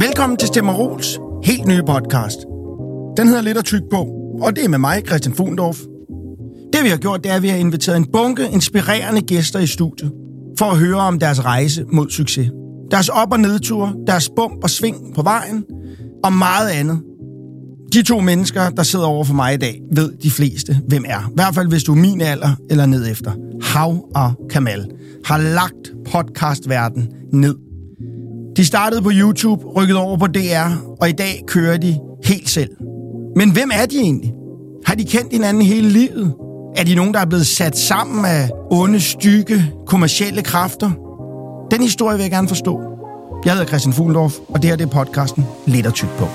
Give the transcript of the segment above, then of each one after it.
Velkommen til Stemmerols helt nye podcast. Den hedder Lidt at tyk på, og det er med mig, Christian Fugendorf. Det vi har gjort, det er, at vi har inviteret en bunke inspirerende gæster i studiet, for at høre om deres rejse mod succes. Deres op- og nedture, deres bump og sving på vejen, og meget andet. De to mennesker, der sidder over for mig i dag, ved de fleste, hvem er. I hvert fald, hvis du er min alder eller ned efter. Hav og Kamal har lagt podcastverden ned. De startede på YouTube, rykkede over på DR, og i dag kører de helt selv. Men hvem er de egentlig? Har de kendt hinanden hele livet? Er de nogen, der er blevet sat sammen af onde, stykke, kommercielle kræfter? Den historie vil jeg gerne forstå. Jeg hedder Christian Fuglendorf, og det her det er podcasten Lidt og tyk på.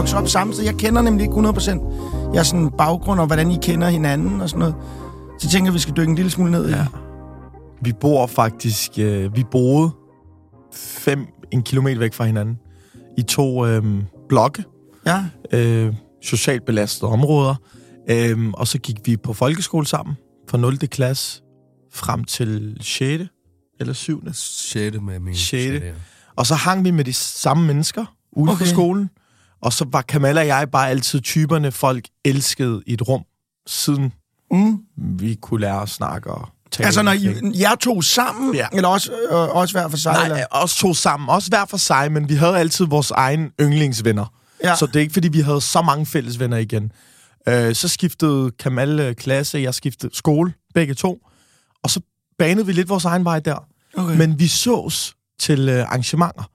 Vokset op samtidig? Jeg kender nemlig ikke 100% jeres sådan baggrund og hvordan I kender hinanden og sådan noget. Så jeg tænker, at vi skal dykke en lille smule ned i. Ja. Vi bor faktisk... Øh, vi boede fem, en kilometer væk fra hinanden. I to øh, blokke. ja. Øh, socialt belastede områder. Øh, og så gik vi på folkeskole sammen. Fra 0. klasse frem til 6. eller 7. 6. med min Sjette. Og så hang vi med de samme mennesker ude. Okay. på skolen. Og så var Kamal og jeg bare altid typerne, folk elskede i et rum, siden Mm. vi kunne lære at snakke og tale. Altså, når I, omkring. jer to sammen, Ja. eller også, øh, også hver for sig? Nej, eller? øh, os to sammen. Også hver for sig, men vi havde altid vores egen yndlingsvenner. Ja. Så det er ikke, fordi vi havde så mange fælles venner igen. Øh, så skiftede Kamal øh, klasse, jeg skiftede skole, begge to. Og så banede vi lidt vores egen vej der. Okay. Men vi sås til øh, arrangementer.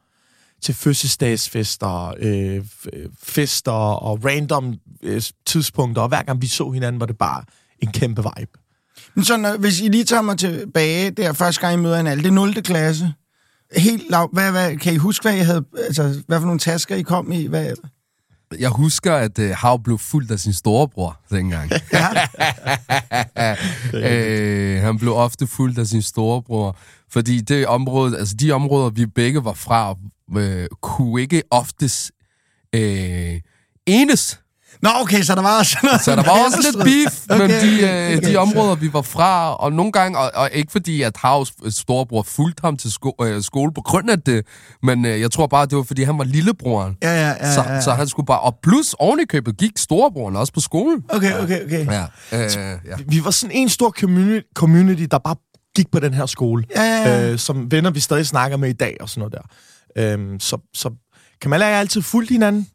Til fødselsdagsfester, øh, øh, fester og random øh, tidspunkter. Og hver gang vi så hinanden, var det bare en kæmpe vibe. Men så, når, hvis I lige tager mig tilbage, der første gang I møder hinanden, det er 0. klasse. Helt lav, hvad, hvad, kan I huske, hvad I havde, altså, hvad for nogle tasker I kom i? Hvad, Jeg husker, at uh, Hav blev fuldt af sin storebror dengang. ja. øh, han blev ofte fuldt af sin storebror. Fordi det område, altså de områder, vi begge var fra, øh, kunne ikke oftest øh, enes. Nå, okay, så der var også noget... Så der var også lidt beef, okay, men de, øh, okay. de områder, vi var fra, og nogle gange, og, og ikke fordi, at Havs storebror fulgte ham til sko- øh, skole på grund af det, men øh, jeg tror bare, det var, fordi han var lillebroren. Ja, ja, ja, så, ja. så han skulle bare... Og plus oven i købet gik storebroren også på skolen. Okay, okay, okay. Ja, øh, ja. Vi var sådan en stor community, community der bare gik på den her skole. Ja, ja, ja. Øh, som venner, vi stadig snakker med i dag og sådan noget der. Øhm, så, så Kamal og jeg har altid fulgt hinanden,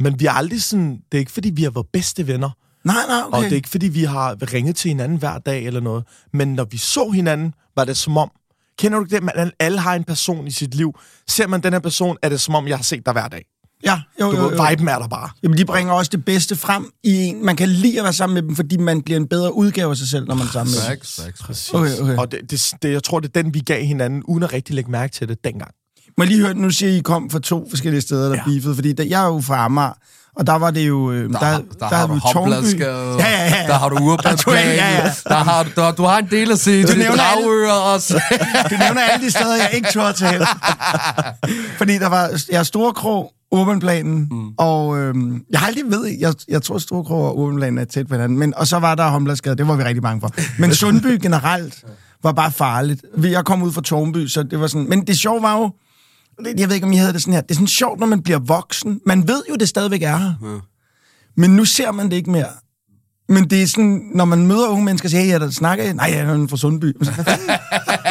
men vi har aldrig sådan... Det er ikke, fordi vi har været bedste venner. Nej, nej, okay. Og det er ikke, fordi vi har ringet til hinanden hver dag eller noget. Men når vi så hinanden, var det som om... Kender du ikke det? Man, alle har en person i sit liv. Ser man den her person, er det som om, jeg har set dig hver dag. Ja, jo, Du jo, jo. viben er der bare. Jamen, de bringer også det bedste frem i en. Man kan lide at være sammen med dem, fordi man bliver en bedre udgave af sig selv, når man er sammen med dem. Præcis. Okay, okay. Og det, det, det, jeg tror, det er den, vi gav hinanden, uden at rigtig lægge mærke til det dengang. Må jeg lige høre, nu siger I, I kom fra to forskellige steder, der Ja. ja. beefede, fordi der, jeg er jo fra Amager, og der var det jo... øh, Der, der, der, har du. Hopbladsgade, Ja, ja, ja. der har du Der jeg- ja, ja. der har du, der, du har en del at se til nævner alle- også. Du nævner alle de steder, jeg ikke turde til. Fordi der var jeg Store Krog, Urbanplanen, mm. og øhm, jeg har aldrig ved, jeg, jeg tror Store Krog og Urbanplanen er tæt på hinanden, men, og så var der Homlersgade, det var vi rigtig bange for. Men Sundby generelt var bare farligt. Jeg kom ud fra Tornby, så det var sådan, men det sjove var jo, jeg ved ikke, om I havde det sådan her, det er sådan sjovt, når man bliver voksen. Man ved jo, det stadigvæk er her. Ja. Men nu ser man det ikke mere. Men det er sådan, når man møder unge mennesker og siger, hey, jeg der snakker? Nej, jeg er fra Sundby.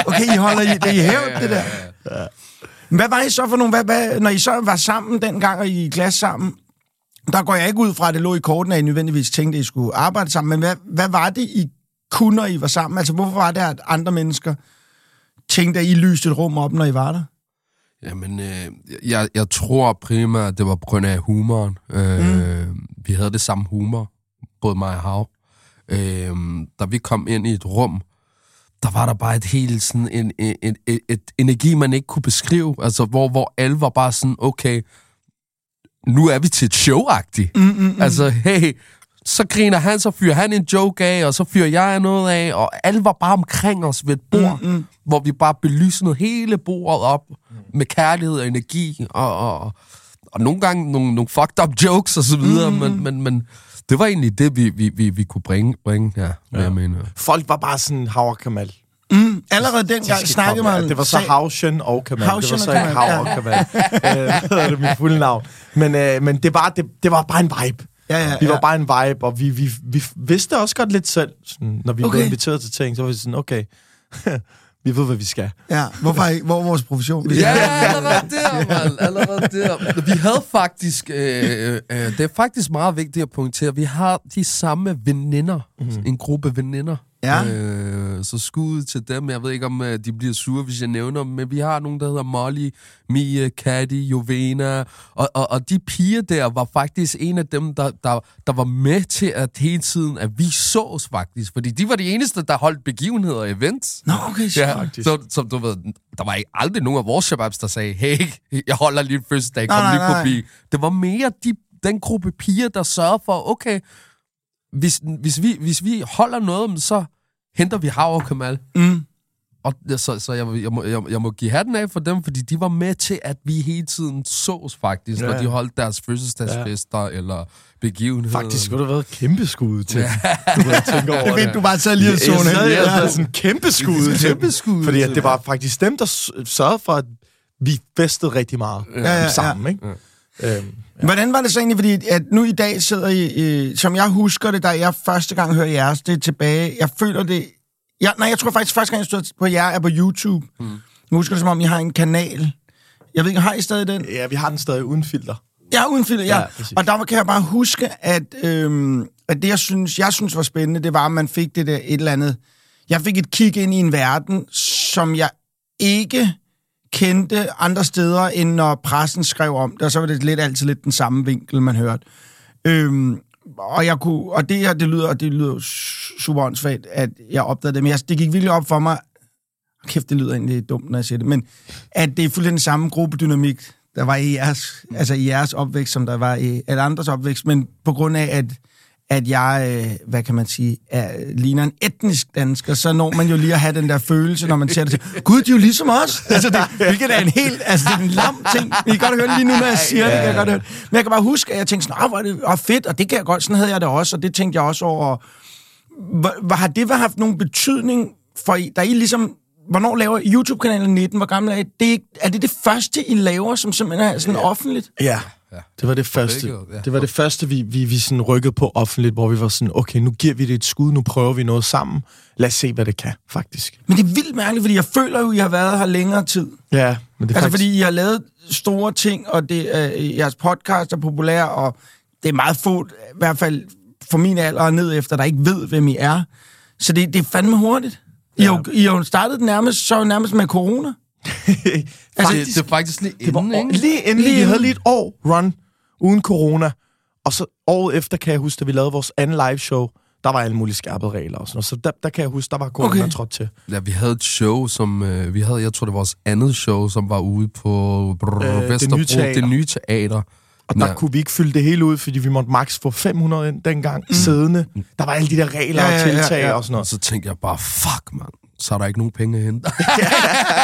Okay, I holder i, det i hævd, det der. Hvad var I så for nogle, hvad, hvad, når I så var sammen dengang, og I i klasse sammen, der går jeg ikke ud fra, at det lå i korten, at I nødvendigvis tænkte, at I skulle arbejde sammen, men hvad, hvad var det, I kunne, når I var sammen? Altså, hvorfor var det, at andre mennesker tænkte, at I lyste et rum op, når I var der? Jamen, øh, jeg, jeg tror primært, at det var på grund af humoren. Øh, mm. Vi havde det samme humor, både mig og Hav. Øh, da vi kom ind i et rum, der var der bare et helt sådan en, et, et, et, et energi, man ikke kunne beskrive. Altså, hvor, hvor alle var bare sådan, okay, nu er vi til et show-agtigt. Mm, mm, mm. Altså, hey, så griner han, så fyrer han en joke af, og så fyrer jeg noget af, og alle var bare omkring os ved et bord, mm, mm. hvor vi bare belysede hele bordet op med kærlighed og energi, og, og, og nogle gange nogle, nogle fucked up jokes og så videre, mm. men, men, men det var egentlig det, vi, vi, vi, vi kunne bringe, bringe ja, ja. jeg mener. Folk var bare sådan, Hav og Kamal. Mm, allerede dengang snakkede man... Det var så Hausjen og Kamal. Hausjen det var så Kamal, Hav og Kamal. Øh, det mit fulde navn? Men, øh, men det, var, det, det var bare en vibe. Ja, ja, Vi var ja. bare en vibe, og vi, vi, vi vidste også godt lidt selv, sådan, når vi. Okay. blev inviteret til ting, så var vi sådan, okay, vi ved, hvad vi skal. Ja, hvorfor ikke? Hvor er vores profession? Ja, allerede der, mand. Allerede der. Vi havde faktisk... Øh, øh, det er faktisk meget vigtigt at pointere. Vi har de samme veninder. Mm. En gruppe veninder. Ja. Øh, så skud til dem. Jeg ved ikke, om øh, de bliver sure, hvis jeg nævner dem, men vi har nogen, der hedder Molly, Mia, Katty, Jovena, og, og, og de piger der var faktisk en af dem, der, der, der var med til at hele tiden, at vi sås faktisk, fordi de var de eneste, der holdt begivenheder og events. Nå, okay, så. Ja, så, som du ved, der var ikke aldrig nogen af vores shababs, der sagde, hey, jeg holder lige en fødselsdag, kom Nej, lige nej. forbi. Det var mere de, den gruppe piger, der sørgede for, okay, hvis, hvis, vi, hvis vi holder noget, så henter vi Hav Kamal. Mm. Og så, så jeg, må- jeg, må, jeg, må- jeg må give hatten af for dem, fordi de var med til, at vi hele tiden sås faktisk, Ja. når de holdt deres fødselsdagsfester ja. eller begivenheder. Faktisk skulle have været et kæmpe skud til. Du ved, jeg tænker over Det fedt, du bare sad lige og så sad, jeg ja. sådan en kæmpe skud til. Kæmpe skud Fordi at det var faktisk dem, der sørgede for, at vi festede rigtig meget Ja, ja, ja. sammen, ikke? Øhm, Hvordan var det så egentlig, fordi at nu i dag sidder I, øh, som jeg husker det, da jeg første gang hører jeres, det er tilbage, jeg føler det, jeg, nej, jeg tror faktisk første gang, jeg stod på jer, er på YouTube. Mm. Jeg husker det, som om I har en kanal. Jeg ved ikke, har I stadig den? ja, vi har den stadig uden filter. Ja, uden filter, ja. Ja, ja præcis. og der kan jeg bare huske, at, øhm, at det, jeg synes, jeg synes var spændende, det var, at man fik det der et eller andet... Jeg fik et kig ind i en verden, som jeg ikke kendte andre steder, end når pressen skrev om det, og så var det lidt altid lidt den samme vinkel, man hørte. Øhm, og, jeg kunne, og det her, det lyder, det lyder super åndssvagt, at jeg opdagede det, men jeg, det gik virkelig op for mig, kæft, det lyder egentlig dumt, når jeg siger det, men at det er fuldstændig den samme gruppedynamik, der var i jeres, altså i jeres opvækst, som der var i alle andres opvækst, men på grund af, at, at jeg, øh, hvad kan man sige, er, ligner en etnisk dansker, så når man jo lige at have den der følelse, når man ser det til, gud, de er jo ligesom os. Altså, det, hvilket er en helt, altså det er en lam ting. Vi kan godt høre det lige nu, når jeg siger det, kan jeg godt høre. Men jeg kan bare huske, at jeg tænkte sådan, "Åh, hvor er det åh, fedt, og det kan jeg godt, sådan havde jeg det også, og det tænkte jeg også over. Hvor, har det haft nogen betydning for I, da I ligesom Hvornår laver I YouTube-kanalen 19? Hvor gammel er I? Det er, er det det første, I laver, som simpelthen er sådan ja. offentligt? Ja, Ja. det var det første. ja. Det var det første, vi, vi, vi sådan rykkede på offentligt, hvor vi var sådan, okay, nu giver vi det et skud, nu prøver vi noget sammen. Lad os se, hvad det kan, faktisk. Men det er vildt mærkeligt, fordi jeg føler jo, I har været her længere tid. Ja, men det er Altså, faktisk... fordi I har lavet store ting, og det, øh, jeres podcast er populær, og det er meget få, i hvert fald for min alder og ned efter, der ikke ved, hvem I er. Så det, det er fandme hurtigt. I, ja. har, jo- I har jo startet nærmest, så nærmest med corona. Altså, det, det er faktisk lige Det var inden, ikke? lige inden, Lige vi havde inden. lige et år run uden corona. Og så året efter kan jeg huske, da vi lavede vores anden live show, der var alle mulige skærpede regler og sådan noget. Så der, der kan jeg huske, der var corona Okay. trådt til. Ja, vi havde et show, som... Øh, vi havde, jeg tror, det var vores andet show, som var ude på brrr, Øh, det Vesterbro. nye teater. Det nye teater. Og der Ja. ja. kunne vi ikke fylde det hele ud, fordi vi måtte max få 500 ind dengang, mm. siddende. Der var alle de der regler Ja, ja, ja, og ja, tiltag ja. og sådan Og noget. så tænkte jeg bare, fuck, mand. Så er der ikke nogen penge at hente.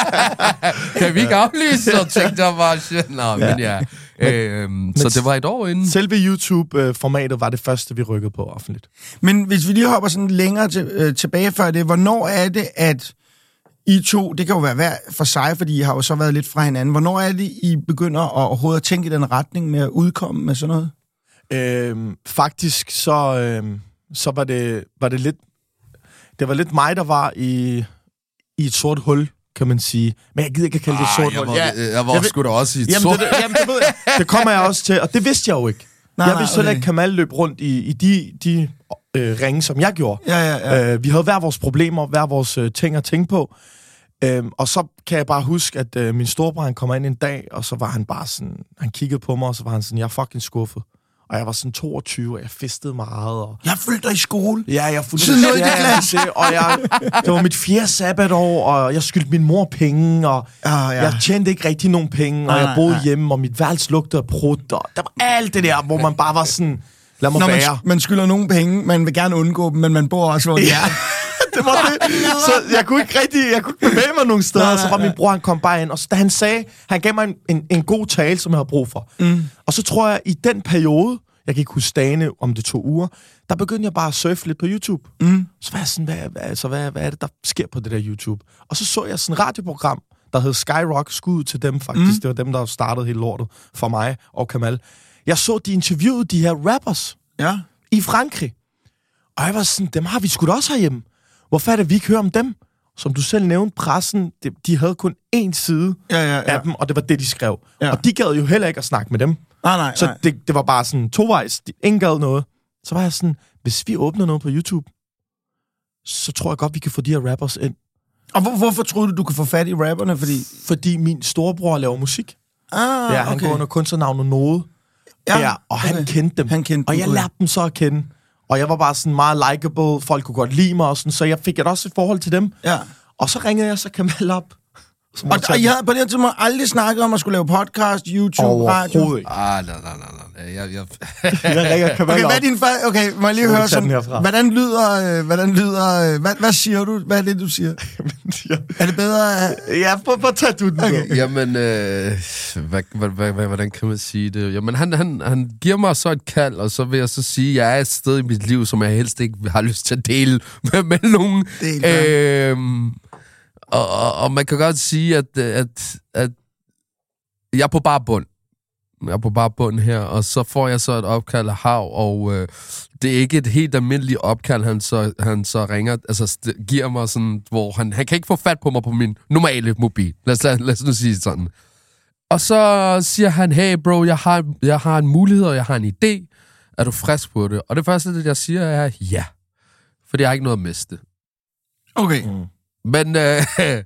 kan vi ikke aflyse? Så tænkte jeg bare, shit, nå, ja. men ja. Øhm, så det var et år inden. Selve YouTube-formatet var det første, vi rykkede på offentligt. Men hvis vi lige hopper sådan længere til, øh, tilbage før det, hvornår er det, at I to, det kan jo være hver for sig, fordi I har jo så været lidt fra hinanden, hvornår er det, I begynder at overhovedet at tænke i den retning med at udkomme med sådan noget? Øhm, faktisk så, øhm, så var, det, var det lidt... Det var lidt mig, der var i, i et sort hul, kan man sige. Men jeg gider ikke at kalde det et sort jeg hul. var, Ja, jeg var jeg sgu da også i et Jamen, sort. det, det, jamen det, ved jeg. det kommer jeg også til, og det vidste jeg jo ikke. Nej, Nej, jeg nej, vidste heller okay. ikke, Kamal løb rundt i, i de, de øh, ringe, som jeg gjorde. Ja, ja, ja. Øh, vi havde hver vores problemer, hver vores øh, ting at tænke på. Øhm, og så kan jeg bare huske, at øh, min storebror, han kommer ind en dag, og så var han bare sådan, han kiggede på mig, og så var han sådan, jeg er fucking skuffet. Og jeg var sådan 22, og jeg festede meget, og Jeg følte dig i skole. Ja, jeg fulgte Siden nul i ja, klasse. og jeg, det var mit fjerde sabbatår, og jeg skyldte min mor penge, og Ah, ja. ja. jeg tjente ikke rigtig nogen penge, og jeg boede nej. hjemme, og mit værelse lugtede af prut, og der var alt det der, hvor man bare var sådan, lad mig Når man, være. man skylder nogen penge, man vil gerne undgå dem, men man bor også, hvor er. det var det. Så jeg kunne ikke rigtig, jeg kunne ikke bevæge mig nogen steder. Nej, så var min bror, han kom bare ind, og så, da han sagde, han gav mig en, en, en god tale, som jeg havde brug for. Mm. Og så tror jeg, i den periode, jeg kan ikke huske dagene, om det to uger, der begyndte jeg bare at surfe lidt på YouTube. Mm. Så var jeg sådan, hvad, hvad, altså, hvad, hvad er det, der sker på det der YouTube? Og så så jeg sådan et radioprogram, der hed Skyrock, skud til dem faktisk. Mm. Det var dem, der startede hele lortet for mig og Kamal. Jeg så, de interviewede de her rappers Ja. i Frankrig. Og jeg var sådan, dem har vi sgu da også herhjemme. Hvorfor er det, vi ikke hører om dem? Som du selv nævnte, pressen, de, de havde kun én side Ja, ja, ja. af dem, og det var det, de skrev. Ja. Og de gad jo heller ikke at snakke med dem. Nej, nej, Så nej. det, det var bare sådan tovejs. De, ingen gad noget. Så var jeg sådan, hvis vi åbner noget på YouTube, så tror jeg godt, vi kan få de her rappers ind. Og hvor, hvorfor troede du, du kunne få fat i rapperne? Fordi... Fordi min storebror laver musik. Ah, Ja, han okay. går under kunstnernavnet Node. Ja, og han okay. kendte dem. Han kendte og dem, jeg lærte dem så at kende. Og jeg var bare sådan meget likable. Folk kunne godt lide mig og sådan. Så jeg fik et også et forhold til dem. Ja. Og så ringede jeg så Kamal op. Som Og, og jeg havde på det tidspunkt aldrig snakket om at skulle lave podcast, YouTube, radio. Overhovedet ikke. Ah, nej, nej, nej, nej. Jeg, jeg, Jeg ringer Kamal Okay, hvad er din fa- Okay, må jeg lige høre sådan, hvordan lyder, øh, hvordan lyder, øh, hvad, hvad siger du? Hvad er det, du siger? Er det bedre? at- ja, prøv, prøv at tage du den. Okay. Jamen, øh, hvad, hvad, hvad, hvad, hvordan kan man sige det? Jamen, han, han, han giver mig så et kald, og så vil jeg så sige, at jeg er et sted i mit liv, som jeg helst ikke har lyst til at dele med, med nogen. Det er. Øhm, og, og, og man kan godt sige, at, at, at jeg er på bare bund. Jeg er på bare bund her, og så får jeg så et opkald af Hav, og øh, det er ikke et helt almindeligt opkald, han så, han så ringer, altså st- giver mig sådan, hvor han, han kan ikke få fat på mig på min normale mobil. Lad os, lad, lad os nu sige sådan. Og så siger han, hey bro, jeg har, jeg har en mulighed, og jeg har en idé. Er du frisk på det? Og det første, det jeg siger, er ja. Fordi jeg har ikke noget at miste. Okay. Men øh,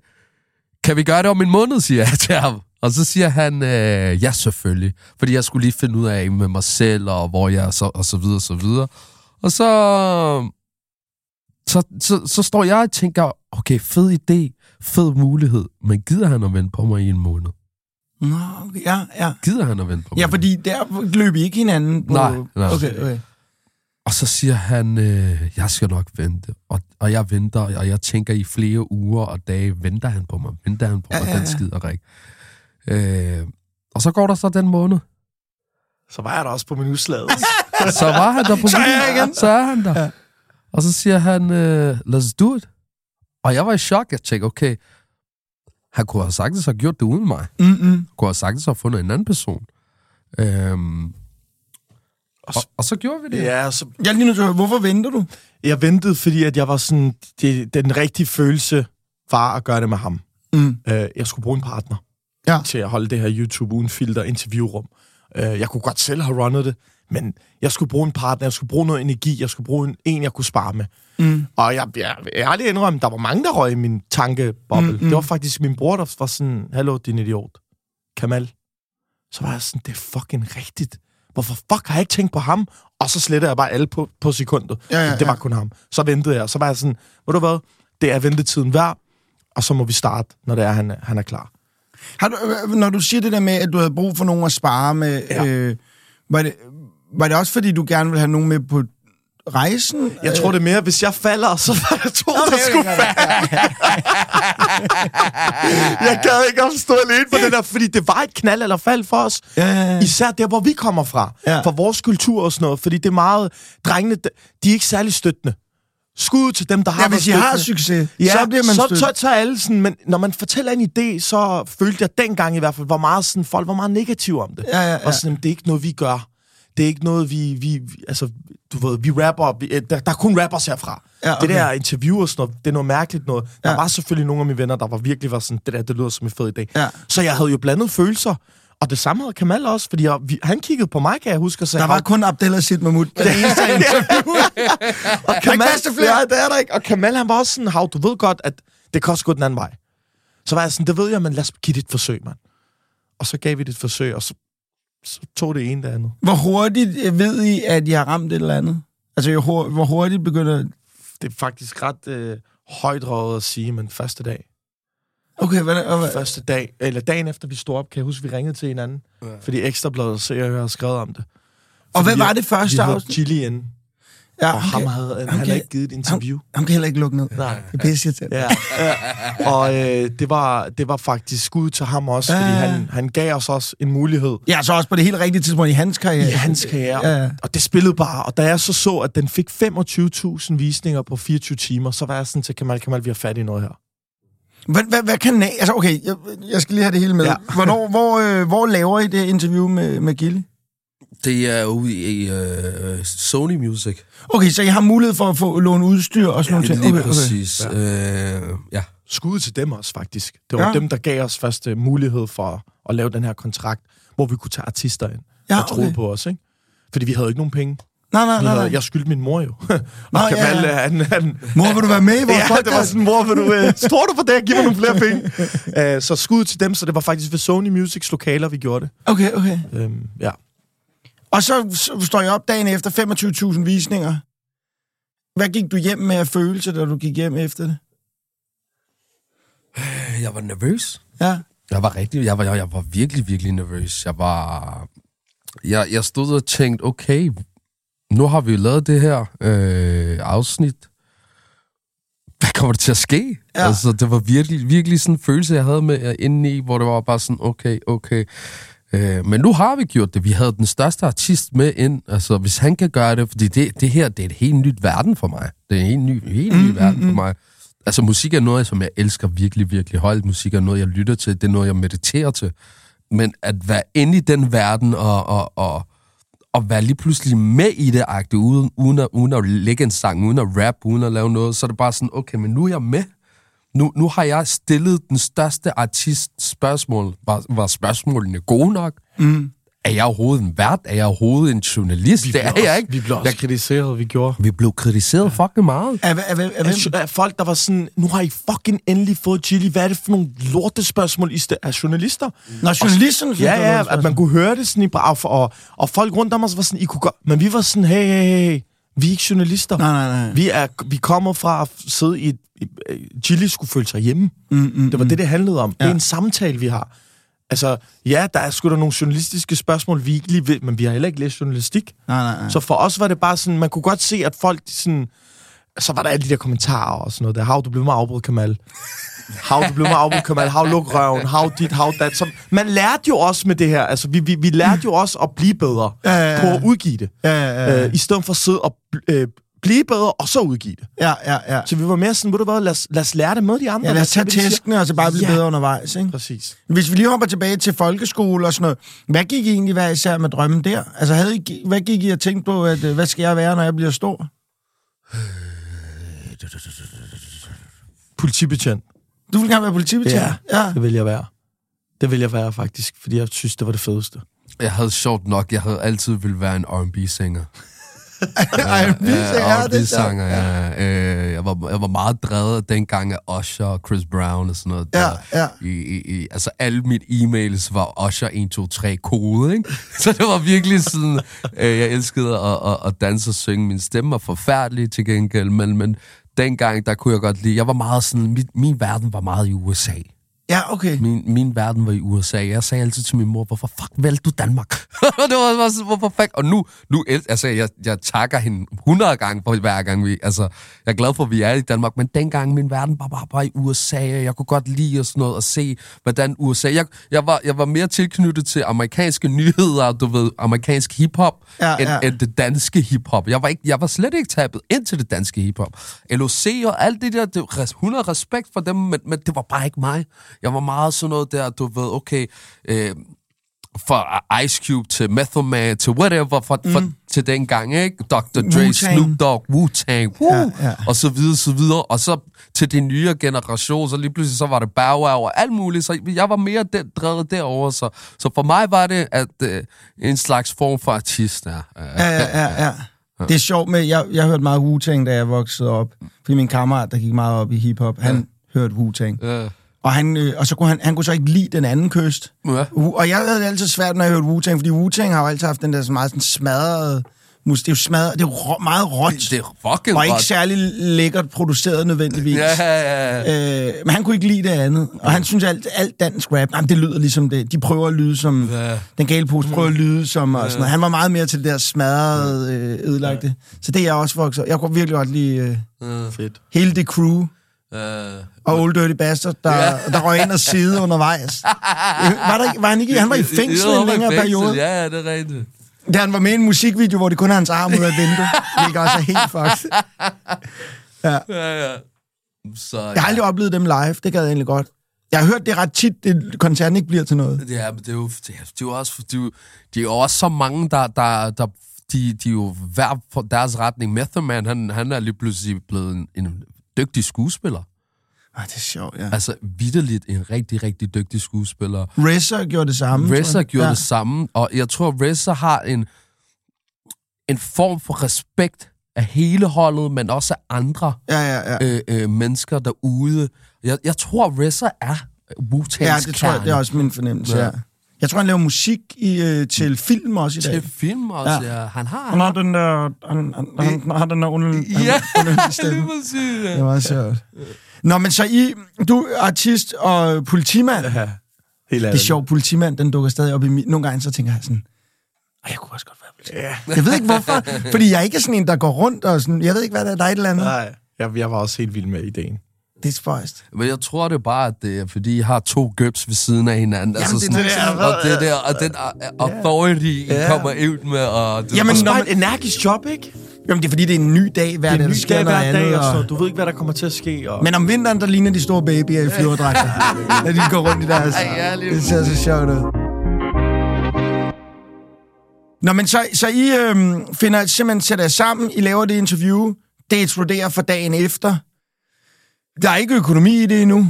kan vi gøre det om en måned, siger jeg til ham. Og så siger han, øh, ja selvfølgelig. Fordi jeg skulle lige finde ud af med mig selv, og hvor jeg er, så, og så videre, og så videre. Og så, så, så, så står jeg og tænker, okay, fed idé, fed mulighed, men gider han at vente på mig i en måned? Nå. Ja, ja. Gider han at vente på mig? Ja, fordi der løb I ikke hinanden på... Nej, nej. Okay, okay. Og så siger han, øh, jeg skal nok vente. Og, og jeg venter, og jeg tænker i flere uger og dage, venter han på mig? Venter han på Ja, mig, ja, den ja. skiderik? Øh, og så går der så den måned. Så var jeg der også på min udslag. Så var han der på Så er min- jeg igen. Så er han der. Ja. Og så siger han, øh, let's do it. Og jeg var i chok. Jeg tænkte, okay, han kunne have sagtens have gjort det uden mig. Mm-mm. kunne have sagtens have fundet en anden person. Øhm, og, og så gjorde vi det. ja, så Jeg er lige nødt til at høre, hvorfor venter du? jeg ventede, fordi at jeg var sådan, det, den rigtige følelse var at gøre det med ham. Mm. Øh, jeg skulle bruge en partner Ja. til at holde det her YouTube uden filter interviewrum. Øh, jeg kunne godt selv have runnet det, men jeg skulle bruge en partner, jeg skulle bruge noget energi, jeg skulle bruge en, en jeg kunne spare med. Mm. Og jeg, jeg, jeg har lige indrømme, der var mange, der røg i min tankeboble. Mm, mm. Det var faktisk min bror, der var sådan, hallo, din idiot. Kamal. Så var jeg sådan, det er fucking rigtigt. Hvorfor fuck har jeg ikke tænkt på ham? Og så sletter jeg bare alle på, på sekundet. Ja, ja, det var kun ham. Så ventede jeg, så var jeg sådan, ved du hvad, det er ventetiden værd, og så må vi starte, når det er, han, er- han er klar. Har du, øh, når du siger det der med, at du havde brug for nogen at spare med, Ja. øh, var, det, var det også, fordi du gerne ville have nogen med på rejsen? Jeg tror det er mere, hvis jeg falder, så var jeg to, der skulle falde. jeg gad ikke at stå alene på det der, fordi det var et knald eller fald for os. Ja, ja, ja. Især der, hvor vi kommer fra. Ja. For vores kultur og sådan noget. Fordi det er meget... Drengene, de er ikke særlig støttende. Skud til dem, der har Ja, hvis I har succes, Ja, så bliver man så, støttet. så, så alle sådan, men når man fortæller en idé, så følte jeg dengang i hvert fald, hvor meget sådan, folk var meget negative om det. Ja, ja, ja. Og sådan, det er ikke noget, vi gør. Det er ikke noget, vi, vi, altså, du ved, vi rapper, vi, øh, der, der er kun rappers herfra. Ja, okay. Det der interview og sådan noget, det er noget mærkeligt noget. Der Ja. var selvfølgelig nogle af mine venner, der var virkelig var sådan, det der, det lyder som en fed idé. Ja. Så jeg havde jo blandet følelser, og det samme havde Kamal også, fordi jeg, vi, han kiggede på mig, kan jeg huske, og sagde, Der var kun Abdelaziz Mahmoud. Det eneste interview. og Kamal, til flere? Ja, det er der ikke. Og Kamal, han var også sådan, hav, du ved godt, at det kan også gå den anden vej. Så var jeg sådan, det ved jeg, men lad os give det et forsøg, mand. Og så gav vi det et forsøg, og så, så tog det ene det andet. Hvor hurtigt øh, ved I, at I har ramt et eller andet? Altså, hvor hurtigt begynder... Det er faktisk ret øh, højt rådet at sige, men første dag. Okay, hvad, hvad, Første dag, eller dagen efter vi stod op, kan jeg huske, vi ringede til hinanden. Ja. Fordi Ekstrabladet og Se og Hør har skrevet om det. og hvad Fordi var det første afsnit? Chili inde. Ja, og ham havde, han, han havde ikke givet et interview. Ham, ham kan heller ikke lukke ned. Nej. Det er pisse til. Ja, ja. Og øh, det, var, det var faktisk skud til ham også, Ja, fordi han, han gav os også en mulighed Ja, så også på det helt rigtige tidspunkt i hans karriere. i hans karriere. Ja. Og det spillede bare. Og da jeg så så, at den fik 25.000 visninger på 24 timer, så var jeg sådan til Kamal, Kamal, vi har fat i noget her. Hvad, hvad, hvad kan Altså, okay, jeg, jeg skal lige have det hele med. Ja. Hvornår, hvor, øh, hvor laver I det interview med, med Gilly? Det er ude i uh, Sony Music. Okay, så I har mulighed for at få låne udstyr og sådan nogle ting? Lige okay, okay. præcis. Ja. Uh, ja. Skud til dem også, faktisk. Det var Ja. ja. dem, der gav os først uh, mulighed for at lave den her kontrakt, hvor vi kunne tage artister ind, Ja, der troede okay. på os, ikke? Fordi vi havde ikke nogen penge. Nej, nej, nej, nej. jeg skyldte min mor jo. Og Nå, ja, Kamal, ja. han, han, Mor, vil du være med i vores ja, podcast? det var sådan, mor, vil du, øh, tror du på det? Giv mig nogle flere penge. uh, så skud til dem, så det var faktisk ved Sony Musics lokaler, vi gjorde det. Okay, okay. Um, ja. Og så, så står jeg op dagen efter 25.000 visninger. Hvad gik du hjem med af følelse, da du gik hjem efter det? Jeg var nervøs. Ja. Jeg var rigtig, jeg var, jeg, jeg var virkelig, virkelig nervøs. Jeg var, jeg, jeg stod og tænkte, okay, nu har vi jo lavet det her øh, afsnit. Hvad kommer der til at ske? Ja. Altså, det var virkelig, virkelig sådan en følelse, jeg havde med øh, indeni, hvor det var bare sådan, okay, okay. Øh, men nu har vi gjort det. Vi havde den største artist med ind. Altså, hvis han kan gøre det, fordi det, det her, det er et helt nyt verden for mig. Det er en helt ny, helt ny mm, verden for mig. Altså, musik er noget, som jeg elsker virkelig, virkelig højt. Musik er noget, jeg lytter til. Det er noget, jeg mediterer til. Men at være inde i den verden og, og, og, og være lige pludselig med i det agte, uden, uden, at, uden at lægge en sang, uden at rap, uden at lave noget, så er det bare sådan, okay, men nu er jeg med. Nu, nu har jeg stillet den største artist spørgsmål. Var, var spørgsmålene gode nok? Mm. Er jeg overhovedet en vært? Er jeg overhovedet en journalist? det er blev jeg også, ikke. Vi blev også Jeg, kritiseret, vi gjorde. vi blev kritiseret fucking meget. Er, er, er, er, Af, af folk, der var sådan, nu har I fucking endelig fået chili. Hvad er det for nogle lortespørgsmål, I st- af journalister? Når journalisterne... synes, Ja, ja, at man kunne høre det sådan i og, og, og folk rundt om os var sådan, I kunne godt, men vi var sådan, hey, hey, hey, vi er ikke journalister. Nej, nej, nej. Vi, er, vi kommer fra at sidde i i- Chili skulle føle sig hjemme. Mm, mm, Det var det, det handlede om. Ja. Det er en samtale, vi har. Altså, ja, der er sgu da nogle journalistiske spørgsmål, vi ikke lige ved, men vi har heller ikke læst journalistik. Nej, nej, nej. Så for os var det bare sådan, man kunne godt se, at folk sådan... Så var der alle de der kommentarer og sådan noget der. Hav, du blev med afbrudt, Kamal. Hav, du blev med afbrudt, Kamal. Hav, luk røven. Hav dit, hav dat. Så man lærte jo også med det her. Altså, vi, vi, vi lærte jo også at blive bedre Ja, ja, ja. på at udgive det. Ja, ja, ja. Øh, I stedet for at sidde og øh, blive bedre, og så udgive det. ja, ja, ja. Så vi var mere sådan, ved du hvad, lad os, lad os lære det med de andre. Ja, lad os tage tæskene, og så bare blive Ja. bedre undervejs, ikke? Præcis. Hvis vi lige hopper tilbage til folkeskole og sådan noget. Hvad gik I egentlig hver især med drømmen der? Altså, havde I, hvad gik I og tænkte på, at øh, hvad skal jeg være, når jeg bliver stor? Politibetjent. Du vil gerne være politibetjent? Ja, ja. det vil jeg være. Det vil jeg være, faktisk, fordi jeg synes, det var det fedeste. Jeg havde sjovt nok, jeg havde altid ville være en R&B-sanger. Ja, det er. R&B-sanger, ja. Øh, jeg, var, jeg var meget drevet dengang af Usher og Chris Brown og sådan noget. Ja, der. ja. I, i, i, altså, alle mine e-mails var Usher 1, 2, 3 kode, ikke? Så det var virkelig sådan, øh, jeg elskede at, at, at danse og synge. Min stemme var forfærdelig til gengæld, men, men dengang, der kunne jeg godt lide, jeg var meget sådan, min, min verden var meget i USA. Ja, okay. Min, min verden var i USA. Jeg sagde altid til min mor, hvorfor fuck valgte du Danmark? det var bare hvorfor fuck? Og nu, nu altså, jeg, jeg takker hende 100 gange for hver gang vi, altså, jeg er glad for, at vi er i Danmark, men dengang min verden var bare, bare i USA, og jeg kunne godt lide og sådan noget, at se, hvordan USA, jeg, jeg, var, jeg var mere tilknyttet til amerikanske nyheder, du ved, amerikansk hiphop, Ja, end, ja. end det danske hiphop. Jeg var, ikke, jeg var slet ikke tabet ind til det danske hiphop. LOC og alt det der, det, var res- 100 respekt for dem, men, men det var bare ikke mig. Jeg var meget sådan noget der, du ved, okay, øh, fra Ice Cube til Method Man til whatever, for, mm. for, til den gang, ikke? Dr. Dre. Snoop Dogg, Wu-Tang, woo, Ja, ja. og så videre, så videre. Og så til de nye generation, så lige pludselig så var det Bow Wow og alt muligt. Så jeg var mere den, drevet derover så, så for mig var det at, øh, en slags form for artist. Ja. Ja, ja, ja, ja. Det er sjovt med, jeg, jeg hørte meget Wu-Tang, da jeg voksede op. Fordi min kammerat, der gik meget op i hiphop, han hørte Wu-Tang. Ja. Og, han, øh, og så kunne han, han kunne så ikke lide den anden kyst. Ja. Og jeg havde det altid svært, når jeg hørte Wu-Tang, fordi Wu-Tang har jo altid haft den der så meget sådan smadrede mus- det er jo smadret, det er jo rå, meget råt, Det er fucking og ikke råt. særlig lækkert produceret nødvendigvis. Ja, ja, ja. Øh, men han kunne ikke lide det andet, og han synes alt, alt dansk rap, jamen, det lyder ligesom det. De prøver at lyde som, Ja. den gale pose prøver at lyde som, og sådan noget. Han var meget mere til det der smadrede, øh, ødelagte. Så det er jeg også vokset. Jeg kunne virkelig godt lide øh, Fedt. hele det crew, Øh, og Old Dirty Bastard, der, Ja. der røg ind og sidde undervejs. var, der, var han ikke? Han var i fængsel Jo, i en længere fængsel. periode. Ja, ja, det er rigtigt. Da han var med i en musikvideo, hvor det kun er hans arm ud af vinduet. Hvilket også er helt fucked. Ja, ja. Så, Jeg har aldrig oplevet dem live. Det gad jeg egentlig godt. Jeg har hørt det ret tit, at koncerten ikke bliver til noget. Ja, men det er jo, det er, det er jo også, det er jo, de er jo også så mange, der, der, der de, de er jo hver for deres retning. Method Man, han, han er lige pludselig blevet en, en dygtig skuespiller. Ah, det er sjovt, ja. Altså vidderligt en rigtig, rigtig dygtig skuespiller. Resser gjorde det samme. jeg. gjorde ja. det samme, og jeg tror, Reza har en, en form for respekt af hele holdet, men også af andre Ja, ja, ja. øh, øh, mennesker derude. Jeg, jeg tror, Reza er Wu-Tang's Ja, det tror jeg, det er også min fornemmelse, ja. Ja. Jeg tror, han laver musik i, øh, til film også i dag. Til film også, Ja. ja. ja. Han har... Han har den der, han, han, han, har den der under, Ja, lige præcis. Det Ja. var sjovt. Nå, men så I, du er artist og politimand. Ja, helt Det er sjovt, politimand, den dukker stadig op i min... Nogle gange så tænker jeg sådan, "Ej, jeg kunne også godt være politimand. Jeg ved ikke hvorfor, fordi jeg er ikke sådan en, der går rundt og sådan, jeg ved ikke, hvad der er, der er et eller andet. Nej, jeg, jeg var også helt vild med ideen. Det er spøjst. Men jeg tror det er bare, at det er, fordi I har to gøbs ved siden af hinanden. Jamen, det er det, jeg og ved. det der, og den uh, authority, I Ja. kommer ud med. Og det, Jamen, Også når bare man- et energisk job, ikke? Jamen, det er fordi, det er en ny dag hver Det er dag, en der ny dag hver andet. dag, og og- så, du ved ikke, hvad der kommer til at ske. Og... Men om vinteren, der ligner de store babyer i flyverdragter, når de går rundt i deres... Ja, det ser så sjovt ud. Nå, men så, så I øhm, finder simpelthen sætter jer sammen, I laver det interview, det eksploderer for dagen efter. Der er ikke økonomi i det endnu.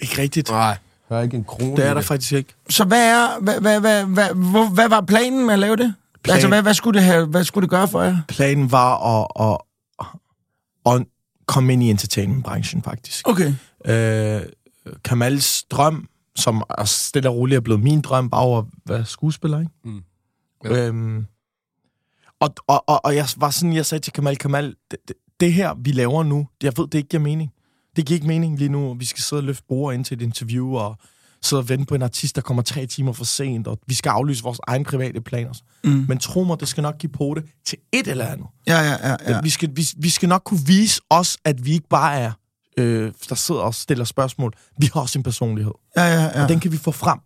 Ikke rigtigt. Nej, der er ikke en krone Det er der faktisk ikke. Så hvad er, hvad, hvad, hvad, hvad, hvor, hvad var planen med at lave det? Plan- Altså, hvad, hvad, skulle det have, hvad skulle det gøre for jer? Planen var at, at, at komme ind i entertainmentbranchen, faktisk. Okay. Øh, Kamals drøm, som er stille og roligt er blevet min drøm, bare at være skuespiller, ikke? Mm. Ja. Øhm, og, og, og, og jeg var sådan, jeg sagde til Kamal, Kamal, det, det, det her, vi laver nu, det, jeg ved, det ikke giver mening. Det giver ikke mening lige nu, vi skal sidde og løfte bord ind til et interview, og sidde og vente på en artist, der kommer tre timer for sent, og vi skal aflyse vores egen private planer. Mm. Men tro mig, det skal nok give på det til et eller andet. Ja, ja, ja. ja. Vi, skal, vi, vi skal nok kunne vise os, at vi ikke bare er, øh, der sidder og stiller spørgsmål. Vi har også en personlighed. ja, ja, ja. Og den kan vi få frem.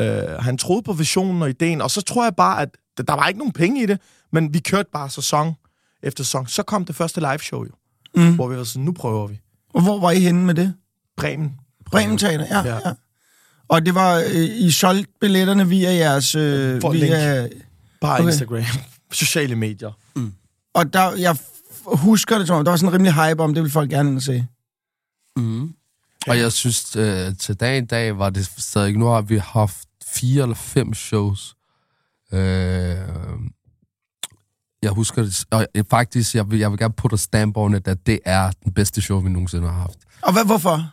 Øh, han troede på visionen og ideen, og så tror jeg bare, at der, der var ikke nogen penge i det, men vi kørte bare sæson efter sæson. Så kom det første live show jo, Mm. hvor vi var sådan, nu prøver vi. Og hvor var I henne med det? Bremen. Bremen Teater, ja, ja. Ja. ja. Og det var, øh, I solgte billetterne via jeres... Øh, For via, Bare Okay. Instagram. Sociale medier. og der, jeg husker det, om, der var sådan en rimelig hype om, det ville folk gerne se. Mm. Og jeg synes, øh, til dag i dag var det stadig... Nu har vi haft fire eller fem shows. Øh, jeg husker det... Og jeg- faktisk, jeg vil, jeg vil gerne putte stamp on it, at det er den bedste show, vi nogensinde har haft. Og hvad, hvorfor?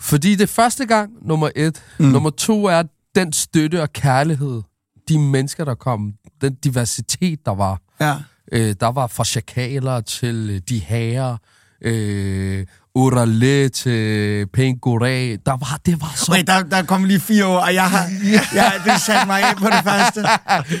Fordi det er første gang, nummer et. Mm. Nummer to er den støtte og kærlighed. De mennesker, der kom. Den diversitet, der var. Ja. Øh, der var fra chakaler til øh, de herrer. Øh, Urale til Pengore. Der var, det var så... Okay, der, der kom lige fire år, og jeg har... Ja, det satte mig af på det første.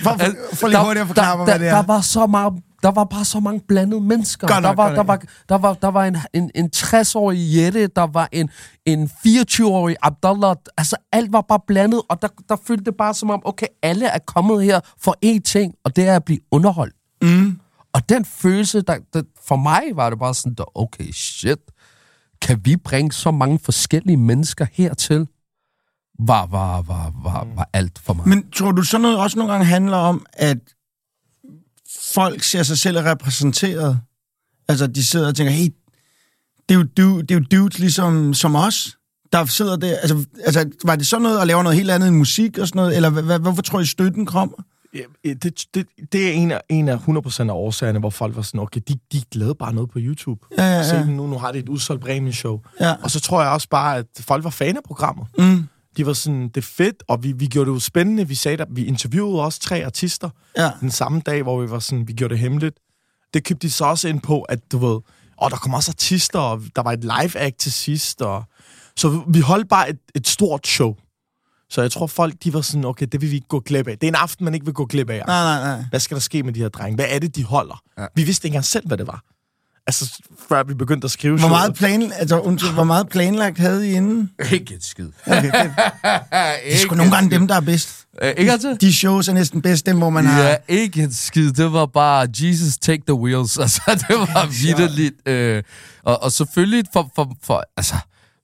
For, for, for lige hurtigt at forklare mig, der, hvad det der, er. der var så meget der var bare så mange blandede mennesker. Godt der, var, der, var, der, var, der var en, en, en 60-årig Jette, der var en, en 24-årig Abdallah. Altså, alt var bare blandet, og der, der følte det bare som om, okay, alle er kommet her for én ting, og det er at blive underholdt. Mm. Og den følelse, der, der, for mig var det bare sådan, der, okay, shit, kan vi bringe så mange forskellige mennesker hertil? Var, var, var, var, var alt for mig. Men tror du så noget også nogle gange handler om, at folk ser sig selv repræsenteret? Altså, de sidder og tænker, hey, det er jo, du, det er jo dudes ligesom som os, der sidder der. Altså, altså, var det sådan noget at lave noget helt andet end musik og sådan noget? Eller hvad, hvorfor tror I, støtten kommer? Det, det, det er en af, en af 100% af årsagerne, hvor folk var sådan, okay, de, de lavede bare noget på YouTube. Ja, ja, ja. Se dem nu, nu har de et udsolgt Bremen-show. Ja. Og så tror jeg også bare, at folk var fan af programmet. Mm. De var sådan, det er fedt, og vi, vi gjorde det jo spændende. Vi sagde, at vi interviewede også tre artister Ja. den samme dag, hvor vi var sådan, vi gjorde det hemmeligt. Det købte de så også ind på, at du ved, og der kom også artister, og der var et live act til sidst, og så vi holdt bare et, et stort show. Så jeg tror, folk de var sådan, okay, det vil vi ikke gå glip af. Det er en aften, man ikke vil gå glip af. Nej, nej, nej. Hvad skal der ske med de her drenge? Hvad er det, de holder? Ja. Ja. Vi vidste ikke engang selv, hvad det var. Altså, før vi begyndte at skrive Hvor meget, plan, altså, undskyld, hvor meget planlagt havde I inden? Ikke et skid. Okay, fedt. Det er sgu nogle gange dem, der er bedst. Øh, ikke altså? De shows er næsten bedst, dem hvor man har... Ja, ikke en skid. Det var bare, Jesus, take the wheels. Altså, det var vidderligt. Øh, og, og selvfølgelig for, for, for, altså,